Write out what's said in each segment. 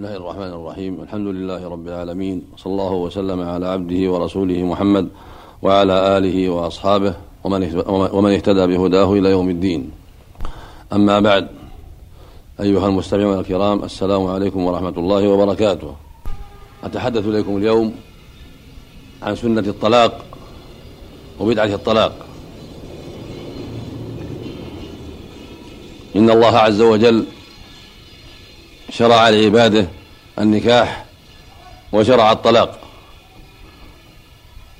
بسم الله الرحمن الرحيم الحمد لله رب العالمين صلى الله وسلم على عبده ورسوله محمد وعلى آله وأصحابه ومن اهتدى بهداه إلى يوم الدين أما بعد أيها المستمعون الكرام السلام عليكم ورحمة الله وبركاته أتحدث إليكم اليوم عن سنة الطلاق وبدعة الطلاق إن الله عز وجل شرع لعباده النكاح وشرع الطلاق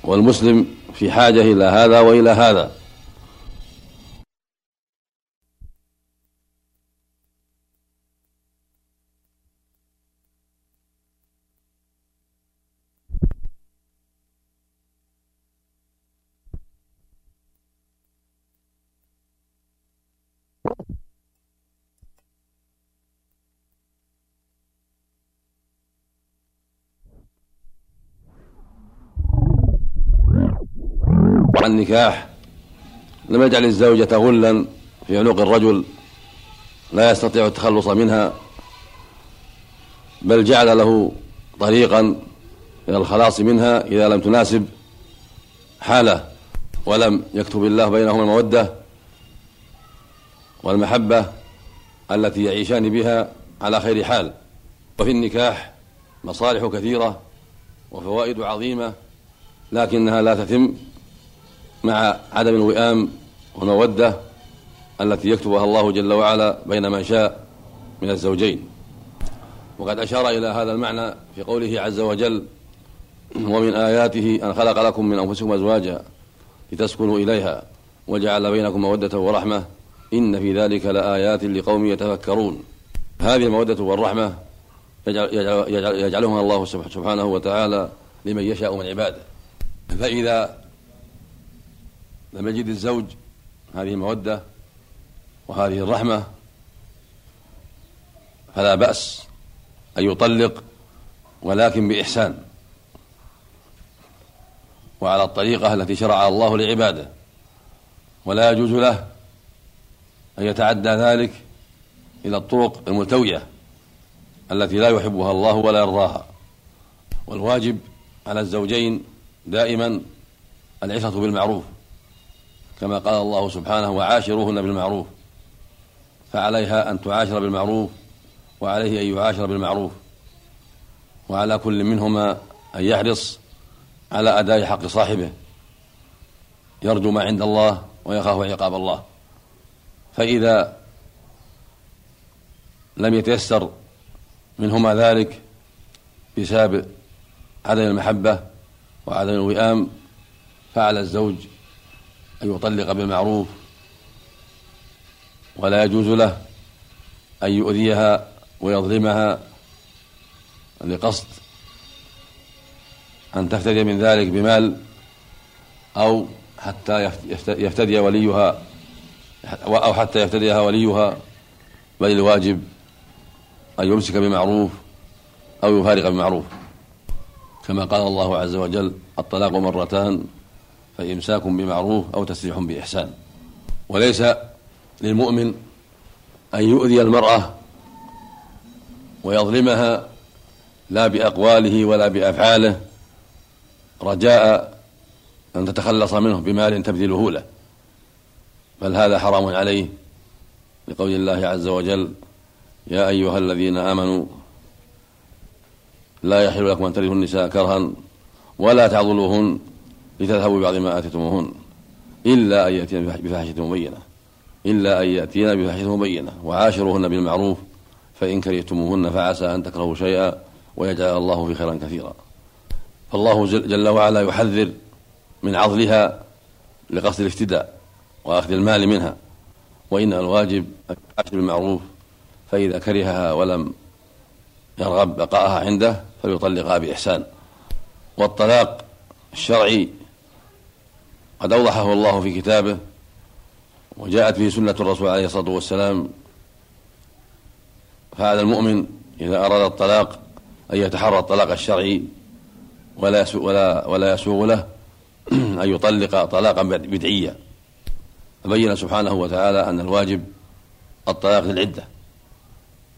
والمسلم في حاجة إلى هذا وإلى هذا. النكاح لم يجعل الزوجة غلا في عنق الرجل لا يستطيع التخلص منها بل جعل له طريقا إلى الخلاص منها إذا لم تناسب حاله ولم يكتب الله بينهما المودة والمحبة التي يعيشان بها على خير حال. وفي النكاح مصالح كثيرة وفوائد عظيمة لكنها لا تتم مع عدم الوئام والمودة التي يكتبها الله جل وعلا بين من شاء من الزوجين. وقد أشار إلى هذا المعنى في قوله عز وجل ومن آياته أن خلق لكم من أنفسكم أزواجا لتسكنوا إليها وجعل بينكم مودة ورحمة إن في ذلك لآيات لقوم يتفكرون. هذه المودة والرحمة يجعل يجعل يجعلها الله سبحانه وتعالى لمن يشاء من عباده. فإذا لم يجد الزوج هذه المودة وهذه الرحمة فلا بأس أن يطلق ولكن بإحسان. وعلى الطريقة التي شرعها الله لعباده. ولا يجوز له أن يتعدى ذلك إلى الطرق الملتوية التي لا يحبها الله ولا يرضاها. والواجب على الزوجين دائما العشرة بالمعروف. كما قال الله سبحانه وعاشروهن بالمعروف فعليها أن تعاشر بالمعروف وعليه أن يعاشر بالمعروف وعلى كل منهما أن يحرص على أداء حق صاحبه يرجو ما عند الله ويخاف عقاب الله. فإذا لم يتيسر منهما ذلك بسبب عدم المحبة وعدم الوئام فعلى الزوج أن يطلق بالمعروف ولا يجوز له أن يؤذيها ويظلمها لقصد أن تفتدي من ذلك بمال أو حتى يفتدي وليها أو حتى يفتديها وليها بل الواجب أن يمسك بمعروف أو يفارق بمعروف. كما قال الله عز وجل الطلاق مرتان فإمساك بمعروف أو تسريح بإحسان. وليس للمؤمن أن يؤذي المرأة ويظلمها لا بأقواله ولا بأفعاله رجاء أن تتخلص منه بمال تبذله له. بل هذا حرام عليه لقول الله عز وجل يا أيها الذين آمنوا لا يحل لكم أن ترثوا النساء كرها ولا تعضلوهن لتذهبوا ببعض ما آتيتموهن إلا أن يأتين بفاحشة مبينة إلا أن يأتين بفاحشة مبينة وعاشروهن بالمعروف فإن كرهتموهن فعسى أن تكرهوا شيئا ويجعل الله في خيرا كثيرا. فالله جل وعلا يحذر من عضلها لقصد الافتداء وأخذ المال منها. وإن الواجب أن يعاشر بالمعروف فإذا كرهها ولم يرغب بقاءها عنده فليطلقها بإحسان. والطلاق الشرعي قد أوضحه الله في كتابه وجاءت به سنة الرسول عليه الصلاة والسلام. فهذا المؤمن إذا أراد الطلاق أن يتحرى الطلاق الشرعي ولا ولا ولا يسوغ له أن يطلق طلاقا بدعيا. فبين سبحانه وتعالى أن الواجب الطلاق للعدة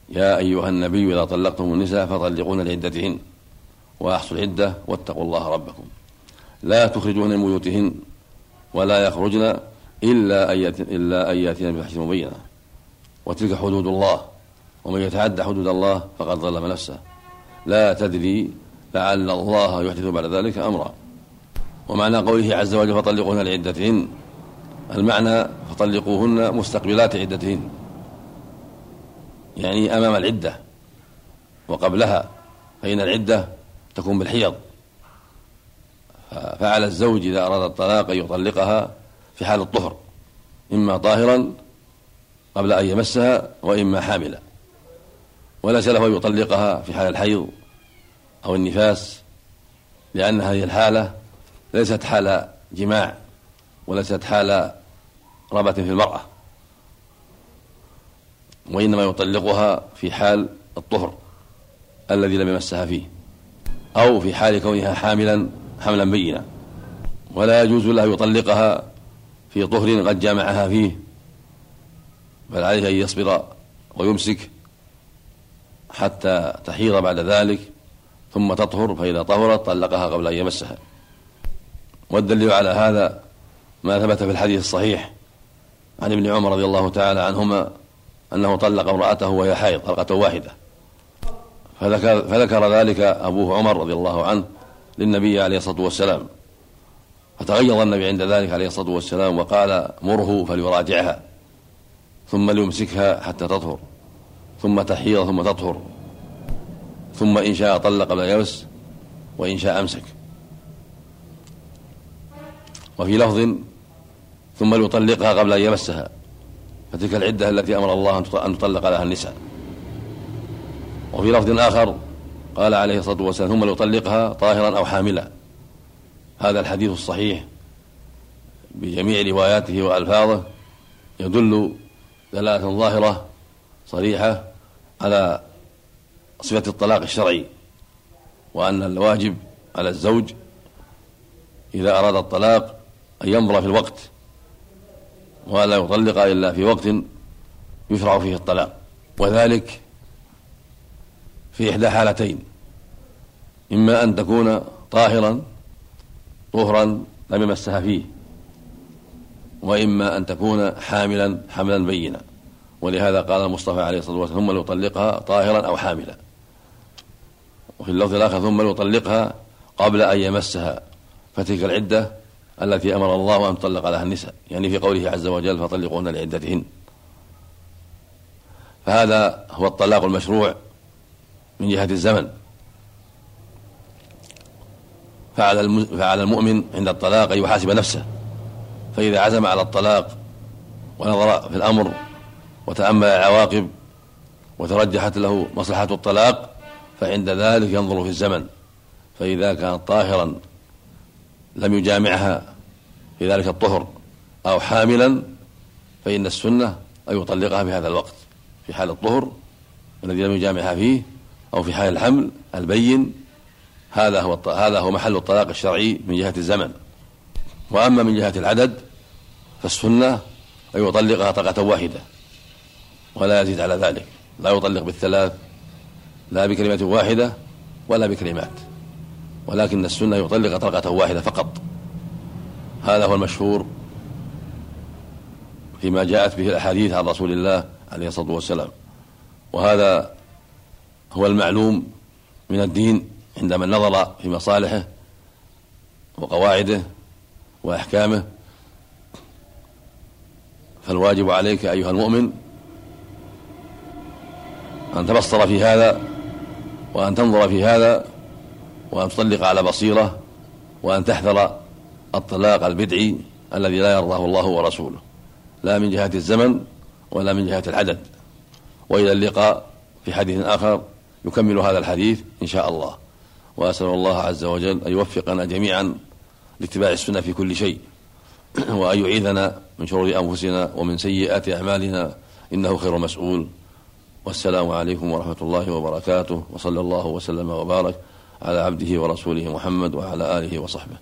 يا أيها النبي إذا طلقتم النساء فطلقون لعدتهن وأحصوا العدة واتقوا الله ربكم. لا تخرجون من بيوتهن ولا يخرجن إلا أن إلا أن يأتين بفحش مبينة وتلك حدود الله. ومن يتعدى حدود الله فقد ظلم نفسه. لا تدري لعل الله يحدث بعد ذلك أمرا. ومعنى قوله عز وجل فطلقوهن لعدتهن. المعنى فطلقوهن مستقبلات عدتهن. يعني أمام العدة. وقبلها فإن العدة تكون بالحيض. فعلى الزوج إذا أراد الطلاق أن يطلقها في حال الطهر إما طاهرا قبل أن يمسها وإما حاملا. وليس له أن يطلقها في حال الحيض أو النفاس لأن هذه الحالة ليست حال جماع وليست حال رغبة في المرأة وإنما يطلقها في حال الطهر الذي لم يمسها فيه أو في حال كونها حاملا حملا بينا. ولا يجوز له يطلقها في طهر قد جامعها فيه بل عليه أن يصبر ويمسك حتى تحيض بعد ذلك ثم تطهر فإذا طهرت طلقها قبل أن يمسها. والدليل على هذا ما ثبت في الحديث الصحيح عن ابن عمر رضي الله تعالى عنهما أنه طلق امرأته وهي حائض طلقة واحدة. فذكر, فذكر ذلك أبوه عمر رضي الله عنه للنبي عليه الصلاة والسلام. فتغيظ النبي عند ذلك عليه الصلاة والسلام وقال مره فليراجعها ثم ليمسكها حتى تطهر ثم تحيض ثم تطهر ثم إن شاء طلق قبل يبس وإن شاء أمسك. وفي لفظ ثم ليطلقها قبل أن يمسها فتلك العدة التي أمر الله أن تطلق لها النساء. وفي لفظ آخر قال عليه الصلاة والسلام ثم ليطلقها طاهرا أو حاملا. هذا الحديث الصحيح بجميع رواياته وألفاظه يدل دلالة ظاهرة صريحة على صفة الطلاق الشرعي وأن الواجب على الزوج إذا أراد الطلاق أن ينظر في الوقت ولا يطلق إلا في وقت يشرع فيه الطلاق. وذلك في إحدى حالتين إما أن تكون طاهرا طهرا لم يمسها فيه وإما أن تكون حاملا حملا بينا. ولهذا قال المصطفى عليه الصلاة والسلام ثم ليطلقها طاهرا أو حاملا. وفي اللفظ الآخر ثم ليطلقها قبل أن يمسها. فتلك العدة التي أمر الله أن تطلق لها النساء يعني في قوله عز وجل فطلقوهن لعدتهن. فهذا هو الطلاق المشروع من جهة الزمن. فعلى فعلى المؤمن عند الطلاق أن يحاسب نفسه. فإذا عزم على الطلاق ونظر في الأمر وتأمل العواقب وترجحت له مصلحة الطلاق فعند ذلك ينظر في الزمن. فإذا كان طاهرا لم يجامعها في ذلك الطهر أو حاملا فإن السنة أن يطلقها في هذا الوقت في حال الطهر الذي لم يجامعها فيه أو في حال الحمل البين هذا هو هذا هو محل الطلاق الشرعي من جهة الزمن. وأما من جهة العدد فالسنة أن يطلقها طلقة واحدة ولا يزيد على ذلك. لا يطلق بالثلاث لا بكلمة واحدة ولا بكلمات. ولكن السنة يطلق طلقة واحدة فقط. هذا هو المشهور فيما جاءت به الأحاديث عن رسول الله عليه الصلاة والسلام. وهذا هو المعلوم من الدين عندما نظر في مصالحه وقواعده وأحكامه فالواجب عليك أيها المؤمن أن تبصر في هذا وأن تنظر في هذا وأن تطلق على بصيرة وأن تحذر الطلاق البدعي الذي لا يرضاه الله ورسوله لا من جهة الزمن ولا من جهة العدد. وإلى اللقاء في حديث آخر يكمل هذا الحديث إن شاء الله. وأسأل الله عز وجل أن يوفقنا جميعا لاتباع السنة في كل شيء وأن يعيذنا من شرور أنفسنا ومن سيئات أعمالنا إنه خير مسؤول. والسلام عليكم ورحمة الله وبركاته وصلى الله وسلم وبارك على عبده ورسوله محمد وعلى آله وصحبه.